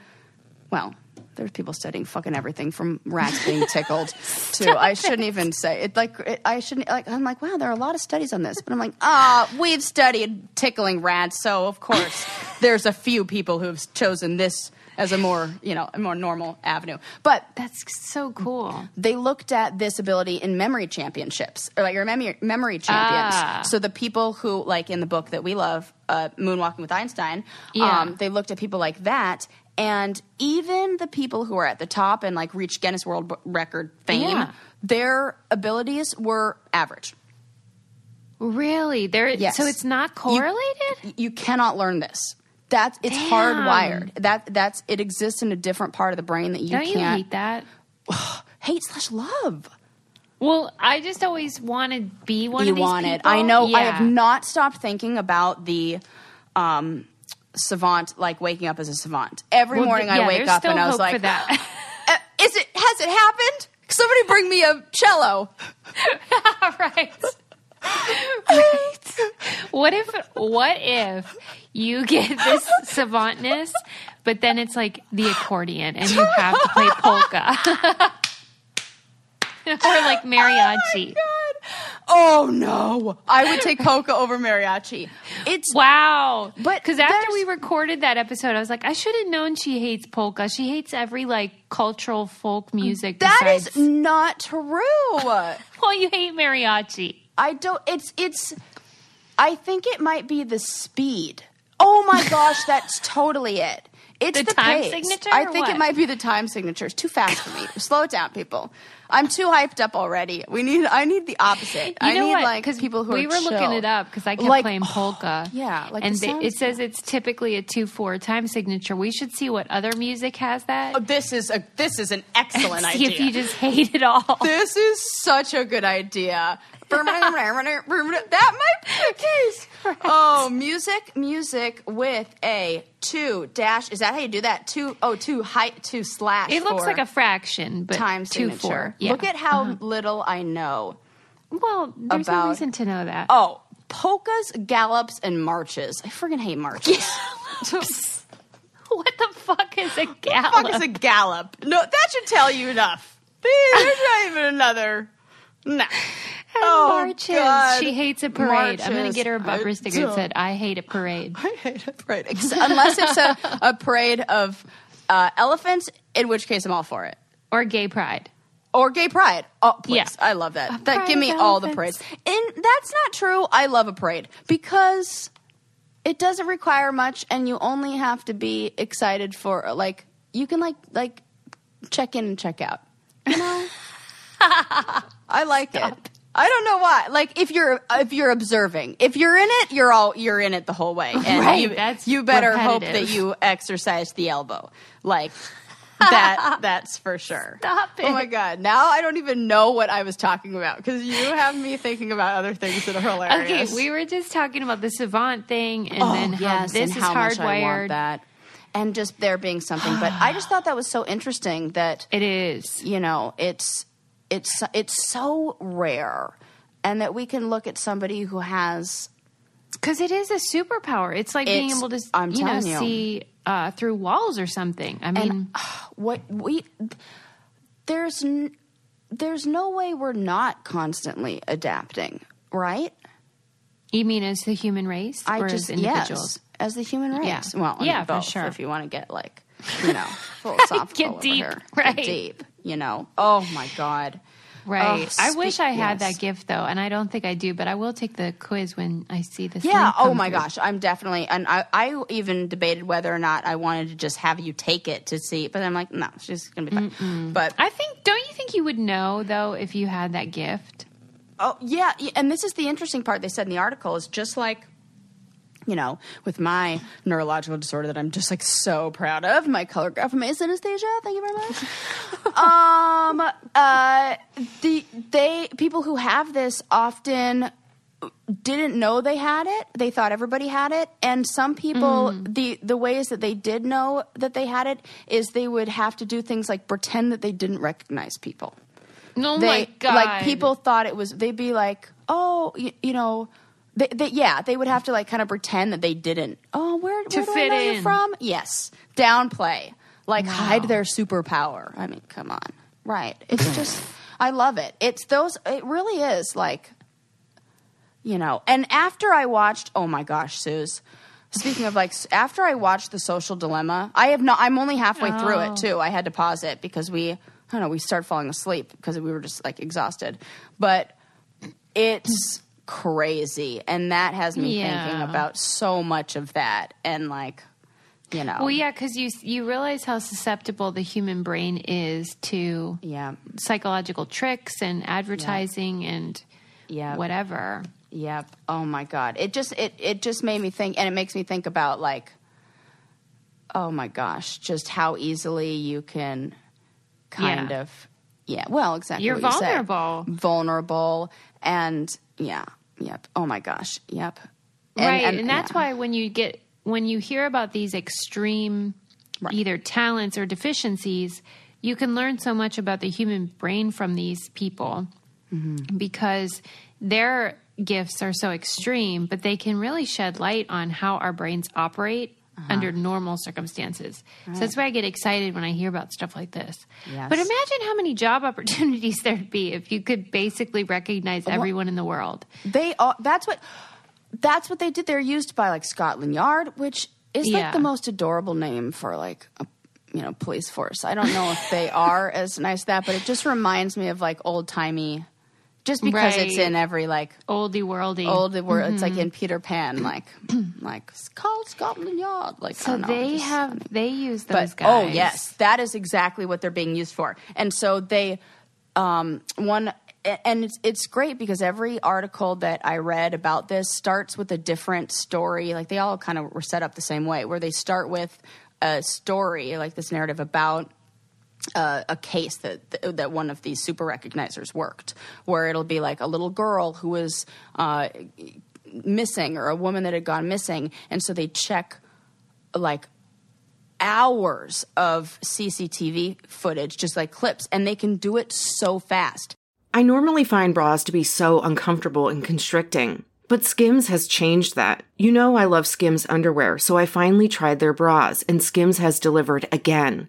well, there's people studying fucking everything from rats being (laughs) tickled to I shouldn't even say it. Like it, I shouldn't like I'm like wow, there are a lot of studies on this, but I'm like ah, we've studied tickling rats, so of course (laughs) there's a few people who've chosen this as a more you know a more normal avenue. But That's so cool. they looked at this ability in memory championships or like your memory memory champions. Ah. So the people who like in the book that we love, uh, Moonwalking with Einstein, Yeah. um, they looked at people like that. And even the people who are at the top and like reach Guinness World Record fame, Yeah. their abilities were average. Really? There. Yes. So it's not correlated. You cannot learn this. That's it's Damn. hardwired. That that's it exists in a different part of the brain that you Don't can't hate that? (sighs) hate slash love. Well, I just always wanted to be one you of these want it. people. I know. I have not stopped thinking about the um, savant, like waking up as a savant. Every Well, morning th- I wake up and I was like, that. (gasps) "Uh, "Is it? Has it happened? Somebody bring me a cello." (laughs) right. right. What if what if you get this savantness, but then it's like the accordion and you have to play polka? (laughs) or like mariachi. (laughs) Oh Oh, no! I would take polka over mariachi. It's Wow. But because after we recorded that episode, I was like, I should have known she hates polka. She hates every like cultural folk music. that besides, is not true. (laughs) well, you hate mariachi. I don't. It's it's. I think it might be the speed. Oh my gosh, that's totally it. It's The the, time pace. signature I think what? it might be the time signature. It's too fast for me. Slow it down, people. I'm too hyped up already. We need. I need the opposite. You I know need what? like 'Cause people who we are were looking it up because I kept Like, playing (sighs) polka. yeah, like and the they, it says it's typically a two four time signature. We should see what other music has that. Oh, this is a. This is an excellent (laughs) see idea. if you just hate it all. (laughs) this is such a good idea. (laughs) that might be the case. Oh, music, music with a two dash. Is that how you do that? Two oh two height two slash. It looks like a fraction, but time two signature. four. Yeah. Uh-huh. Look at how little I know. well, there's about- no reason to know that. Oh, polkas, gallops, and marches. I friggin' hate marches. (laughs) what the fuck is a What gallop? the fuck is a gallop? No, that should tell you enough. There's not even another. Nah. And Oh, marches. God. She hates a parade. I'm going to get her a bumper sticker that said, I hate a parade. I hate a parade. Unless it's a, a parade of uh, elephants, in which case I'm all for it. Or gay pride. Or gay pride. Oh, please. Yeah. I love that. That give me all the parades. And that's not true. I love a parade because it doesn't require much and you only have to be excited for like you can like like check in and check out. You know? (laughs) I like it. I don't know why. Like if you're if you're observing, if you're in it, you're all you're in it the whole way, and Right, you, that's you better hope that you exercise the elbow, like that. (laughs) That's for sure. Stop Oh my god! Now I don't even know what I was talking about because you have me thinking about other things that are hilarious. Okay, we were just talking about the savant thing and Oh, then how yes, this and is how much I want hardwired. that, and just there being something. But I just thought that was so interesting that It is. you know it's it's it's so rare and that we can look at somebody who has Because it is a superpower. It's like being able to, I'm you know, you. see uh, through walls or something. I mean, and what we there's n- there's no way we're not constantly adapting right you mean as the human race i or just as individuals? yes as the human race Yeah. well I mean, Yeah, for sure. if you want to get like (laughs) you know philosophical Get deep, here. right. Get deep you know oh my god Right. Oh, I wish I had yes. that gift though, and I don't think I do, but I will take the quiz when I see this. Yeah. Oh my through. gosh. I'm definitely, and I, I even debated whether or not I wanted to just have you take it to see, but I'm like, no, she's gonna be fine. But I think. Don't you think you would know though if you had that gift? Oh yeah, and this is the interesting part they said in the article is just like you know, with my neurological disorder that I'm just like so proud of, my color grapheme synesthesia. Thank you very much. (laughs) um, uh, the they people who have this often didn't know they had it. They thought everybody had it, and some people the the ways that they did know that they had it is they would have to do things like pretend that they didn't recognize people Oh they my god! like people thought it was they'd be like oh you, you know they, they, yeah they would have to like kind of pretend that they didn't. Oh where, To where do I fit know you in. from? Yes. Downplay. Like hide their superpower. I mean come on. Right. It's (clears throat) just i love it. It's those it really is like you know and after i watched oh my gosh suze. Speaking of like after i watched the social dilemma i have not i'm only halfway through it oh. too. I had to pause it because we i don't know we started falling asleep because we were just like exhausted. But it's crazy and that has me Yeah. thinking about so much of that and like you know Well, yeah, because you you realize how susceptible the human brain is to yeah psychological tricks and advertising and yeah whatever. Yep. Oh my god. It just it it just made me think and it makes me think about like oh my gosh, just how easily you can kind Yeah. of yeah, well, exactly. You're what you said. vulnerable. Vulnerable and yeah. Yep. Oh my gosh. Yep. And- right, and, and- that's yeah. why when you get when you hear about these extreme either talents or deficiencies, you can learn so much about the human brain from these people Mm-hmm. because their gifts are so extreme, but they can really shed light on how our brains operate Uh-huh. under normal circumstances. So that's why I get excited when I hear about stuff like this. Yes. But imagine how many job opportunities (laughs) there'd be if you could basically recognize everyone in the world. They all, that's what. That's what they did. They're used by like Scotland Yard, which is Yeah. like the most adorable name for like a you know police force. I don't know if they (laughs) are as nice as that, but it just reminds me of like old timey. Just because it's in every like Oldie worldy. old where it's Mm-hmm. like in Peter Pan, like (clears throat) like it's called Scotland Yard. Like So know, they have funny. they use but those guys. oh yes, that is exactly what they're being used for. And so they, um, one, and it's it's great because every article that I read about this starts with a different story. Like they all kind of were set up the same way, where they start with a story, like this narrative about uh, a case that that one of these super recognizers worked, where it'll be like a little girl who was uh, missing or a woman that had gone missing, and so they check like hours of CCTV footage, just like clips, and they can do it so fast. I normally find bras to be so uncomfortable and constricting. But Skims has changed that. You know, I love Skims underwear, so I finally tried their bras, and Skims has delivered again.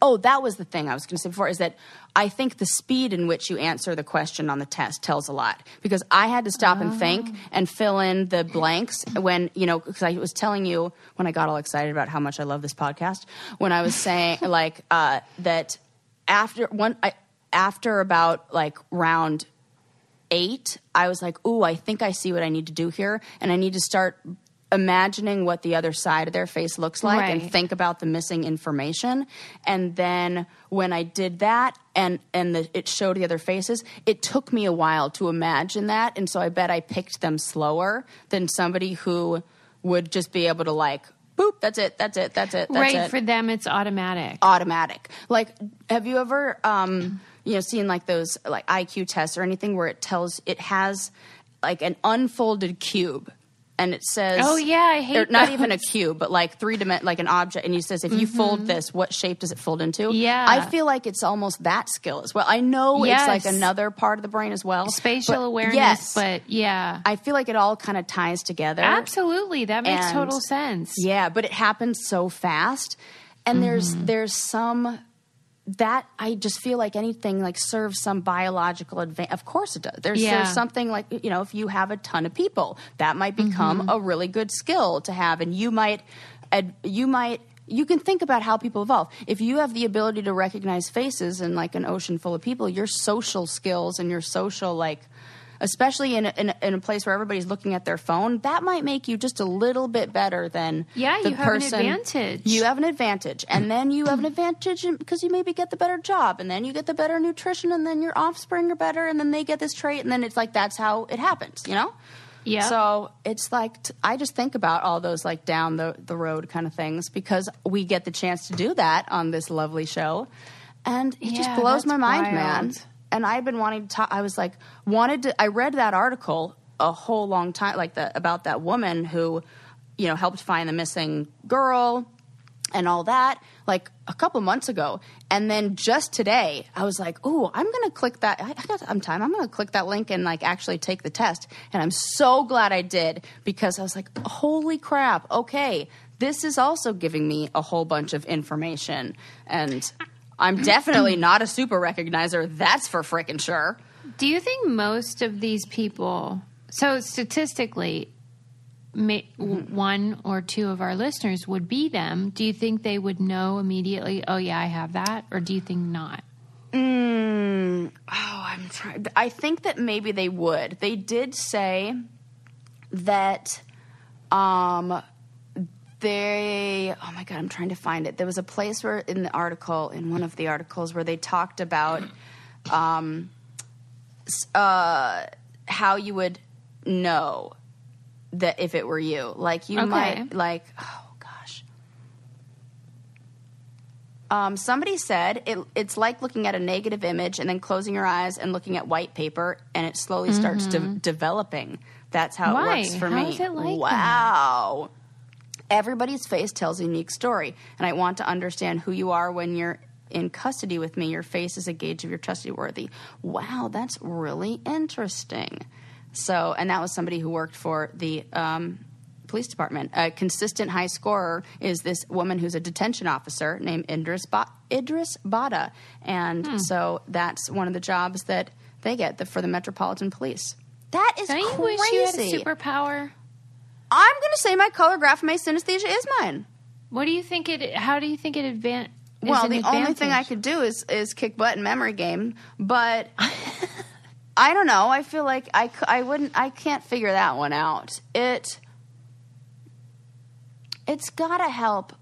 Oh, that was the thing I was going to say before is that I think the speed in which you answer the question on the test tells a lot because I had to stop and think and fill in the blanks when, you know, because I was telling you when I got all excited about how much I love this podcast, when I was saying (laughs) like uh, that after one, I, after about like round eight, I was like, ooh, I think I see what I need to do here. And I need to start imagining what the other side of their face looks like Right. and think about the missing information. And then when I did that and, and the, it showed the other faces, it took me a while to imagine that. And so I bet I picked them slower than somebody who would just be able to like, boop, that's it, that's it, that's it, that's right it for them, it's automatic. automatic. Like, have you ever, um, you know, seen like those like IQ tests or anything where it tells it has like an unfolded cube, and it says, Oh, yeah, I hate or not even a cube, but like three dimension, like an object, and you says if you fold this, what shape does it fold into? Mm-hmm. Yeah. I feel like it's almost that skill as well. I know Yes. it's like another part of the brain as well, Spatial but awareness, yes, but yeah. I feel like it all kind of ties together. Absolutely. That makes And- total sense. Yeah, but it happens so fast, and there's Mm-hmm. there's some that I just feel like anything like serves some biological advantage. Of course it does. There's, Yeah. there's something like you know if you have a ton of people, that might become Mm-hmm. a really good skill to have, and you might ad, you might. You can think about how people evolve. If you have the ability to recognize faces in like an ocean full of people, your social skills and your social like especially in a, in, a, in a place where everybody's looking at their phone, that might make you just a little bit better than Yeah, the you have an person. advantage. You have an advantage, and then you have an advantage because you maybe get the better job, and then you get the better nutrition, and then your offspring are better, and then they get this trait, and then it's like that's how it happens, you know. Yeah. So it's like t- I just think about all those like down the the road kind of things because we get the chance to do that on this lovely show, and it just blows my mind, man wild. And I've been wanting to talk. I was like, wanted to. I read that article a whole long time, like the about that woman who, you know, helped find the missing girl and all that, like a couple months ago. And then just today, I was like, "Ooh, I'm gonna click that. I I got some time. I'm gonna click that link and like actually take the test." And I'm so glad I did because I was like, "Holy crap! Okay, this is also giving me a whole bunch of information and." I'm definitely not a super recognizer. That's for frickin' sure. Do you think most of these people, so statistically, Mm-hmm. one or two of our listeners would be them? Do you think they would know immediately, oh, yeah, I have that? Or do you think not? Oh, I'm trying. I think that maybe they would. They did say that um they oh my god i'm trying to find it there was a place where in the article in one of the articles where they talked about um uh how you would know that if it were you like you Okay. might like oh gosh um, somebody said it, it's like looking at a negative image and then closing your eyes and looking at white paper, and it slowly starts de- developing. That's how Why? it works for How me. like that? Everybody's face tells a unique story, and I want to understand who you are when you're in custody with me. Your face is a gauge of your trustworthy. Wow, that's really interesting. So, and that was somebody who worked for the um, police department. A consistent high scorer is this woman who's a detention officer named Idris, ba- Idris Bada. And Hmm. so that's one of the jobs that they get the, for the Metropolitan Police. That is Don't you crazy. wish you had a superpower? I'm going to say my color grapheme synesthesia is mine. What do you think it, how do you think it advan- is Well, an the only thing I could do is is kick butt in memory game, but (laughs) I don't know. I feel like I, I wouldn't. I can't figure that one out. It. It's gotta help.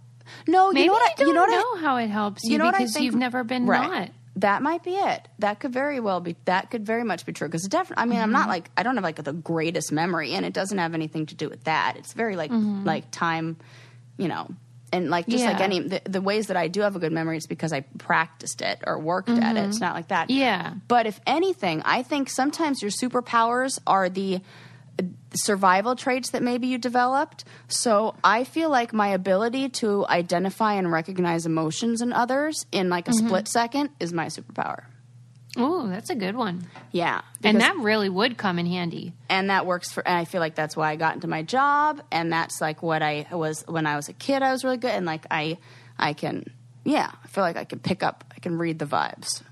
No, Maybe you know what? I, don't you know what know I, how it helps you, you know what I because think- you've never been Right. not. That might be it. That could very well be. That could very much be true. Because it definitely, I mean, I'm Mm-hmm. not like I don't have like the greatest memory, and it doesn't have anything to do with that. It's very like like time, you know, and like just like Mm-hmm. Any the, the ways that I do have a good memory, it's because I practiced it or worked at it. It's not like that. Mm-hmm. Yeah. But if anything, I think sometimes your superpowers are the survival traits that maybe you developed. So I feel like my ability to identify and recognize emotions in others in like a Mm-hmm. split second is my superpower. Oh, that's a good one. Yeah. And that really would come in handy. and that works for and I feel like that's why I got into my job and that's like what I was when I was a kid I was really good and like I I can yeah, I feel like I can pick up I can read the vibes.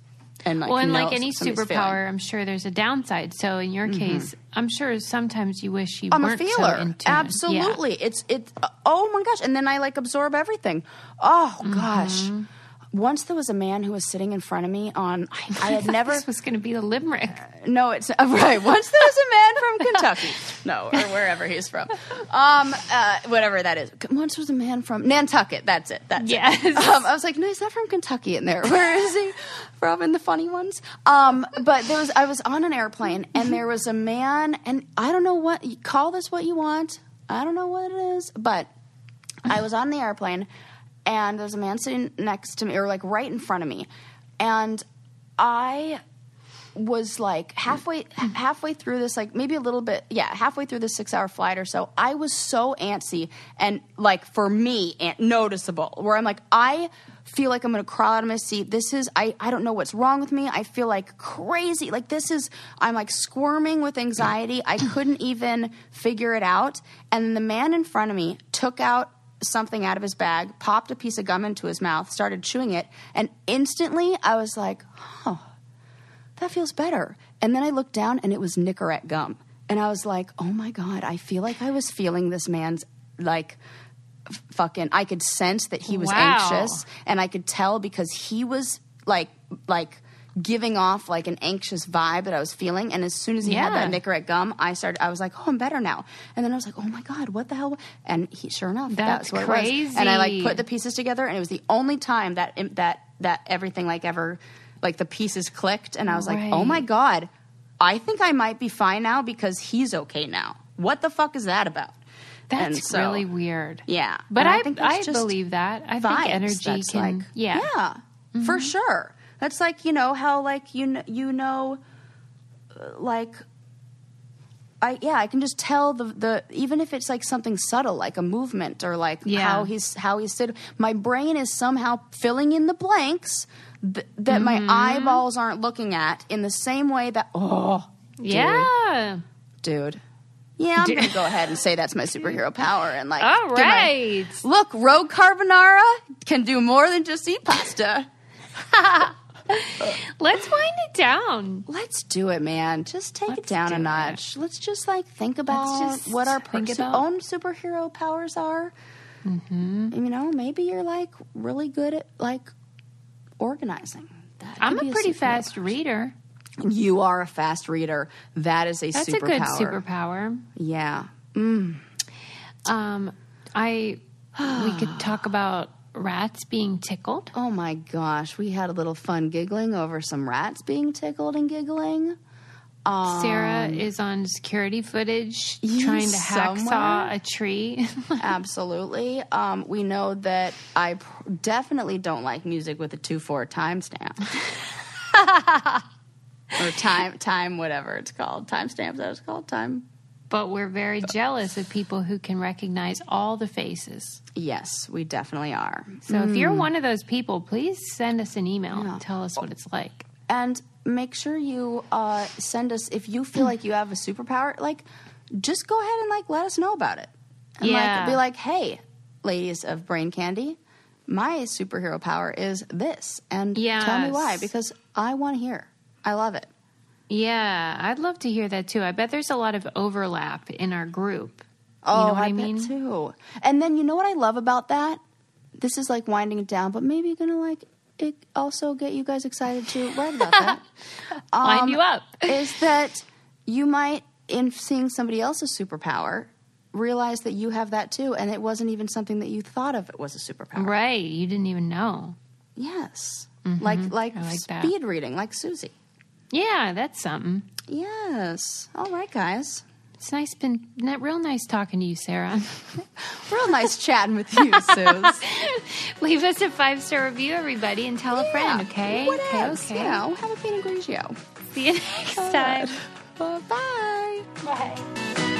And like well, and like any superpower. Mm-hmm. I'm sure there's a downside. So in your case, I'm sure sometimes you wish you I'm a weren't so feeler. tune. Absolutely. It's it's oh my gosh. And then I like absorb everything. Oh gosh. Mm-hmm. Once there was a man who was sitting in front of me on I, (laughs) I had never (laughs) This was going to be the limerick. no, it's uh, (laughs) right. Once there was a man from Kentucky, no, or wherever he's from, um, uh, whatever that is. Once there was a man from Nantucket. That's it. That's Yes. it. Um, I was like, no, he's not from Kentucky. In there, where is he from? In the funny ones. Um, but there was. I was on an airplane, and there was a man, and I don't know what. Call this what you want. I don't know what it is, but I was on the airplane and there's a man sitting next to me or like right in front of me. And I was like halfway halfway through this like maybe a little bit yeah halfway through this six hour flight or so i was so antsy and like for me noticeable where i'm like i feel like i'm gonna crawl out of my seat. This is i i don't know what's wrong with me. I feel like crazy. Like this is i'm like squirming with anxiety. I couldn't even figure it out. And the man in front of me took out something out of his bag popped a piece of gum into his mouth started chewing it and instantly i was like huh that feels better. And then I looked down and it was Nicorette gum. And I was like, oh my God, I feel like I was feeling this man's like f- fucking, I could sense that he was Wow. anxious and I could tell because he was like, like, giving off like an anxious vibe that I was feeling and as soon as he had that Nicorette gum I started I was like oh I'm better now. And then I was like oh my god what the hell? And he sure enough That's that's what it was. and I like put the pieces together and it was the only time that that that everything like ever like the pieces clicked and I was like oh my god I think I might be fine now because he's okay now. What the fuck is that about? That's so- really weird. yeah. But And I, think I, believe that. I think energy can. like, yeah. yeah for mm-hmm. sure that's like you know how like you kn- you know uh, like I yeah, I can just tell the the even if it's like something subtle, like a movement or like Yeah. how he's how he's sit. My brain is somehow filling in the blanks th- that Mm-hmm. my eyeballs aren't looking at in the same way that oh Yeah. dude. Yeah, I'm gonna go ahead and say that's my superhero power and like All give my- look, Rogue Carbonara can do more than just eat pasta. (laughs) Let's wind it down. Let's do it, man. Just take it Let's down do a it. notch. Let's just like think about just what our about- own superhero powers are. Mm-hmm. You know, maybe you're like really good at like organizing. That I'm a pretty fast power. reader. You are a fast reader. That is a That's superpower. a good superpower. Yeah. Um, I we could talk about rats being tickled. Oh my gosh, we had a little fun giggling over some rats being tickled and giggling. Sarah is on security footage trying to hacksaw a tree. (laughs) Absolutely. Um, we know that I pr- definitely don't like music with a two four timestamp. (laughs) or time time whatever it's called. Timestamp, that is called time. But we're very jealous of people who can recognize all the faces. Yes, we definitely are. So if you're one of those people, please send us an email Mm. Yeah. and tell us what it's like. And make sure you uh, send us if you feel like you have a superpower. Like, just go ahead and like let us know about it. And Yeah. like be like, hey, ladies of Brain Candy, my superhero power is this, and tell me why because I want to hear. I love it. Yeah, I'd love to hear that too. I bet there's a lot of overlap in our group. Oh, you know what I, bet mean? too. And then you know what I love about that? This is like winding it down, but maybe gonna like it also get you guys excited to write about that (laughs) Line um, you up. is that you might, in seeing somebody else's superpower, realize that you have that too, and it wasn't even something that you thought of it was a superpower. Right. You didn't even know. Yes, like like, I like that. speed reading, like Susie. Yeah, that's something. Yes. All right, guys. It's nice, been real nice talking to you, Sarah. (laughs) Real nice chatting with you, Suze. (laughs) Leave us a five star review, everybody, and tell a friend. Okay. What okay. else? Okay. You know, have a Pinot Grigio. See you (laughs) next time. Bye. Bye.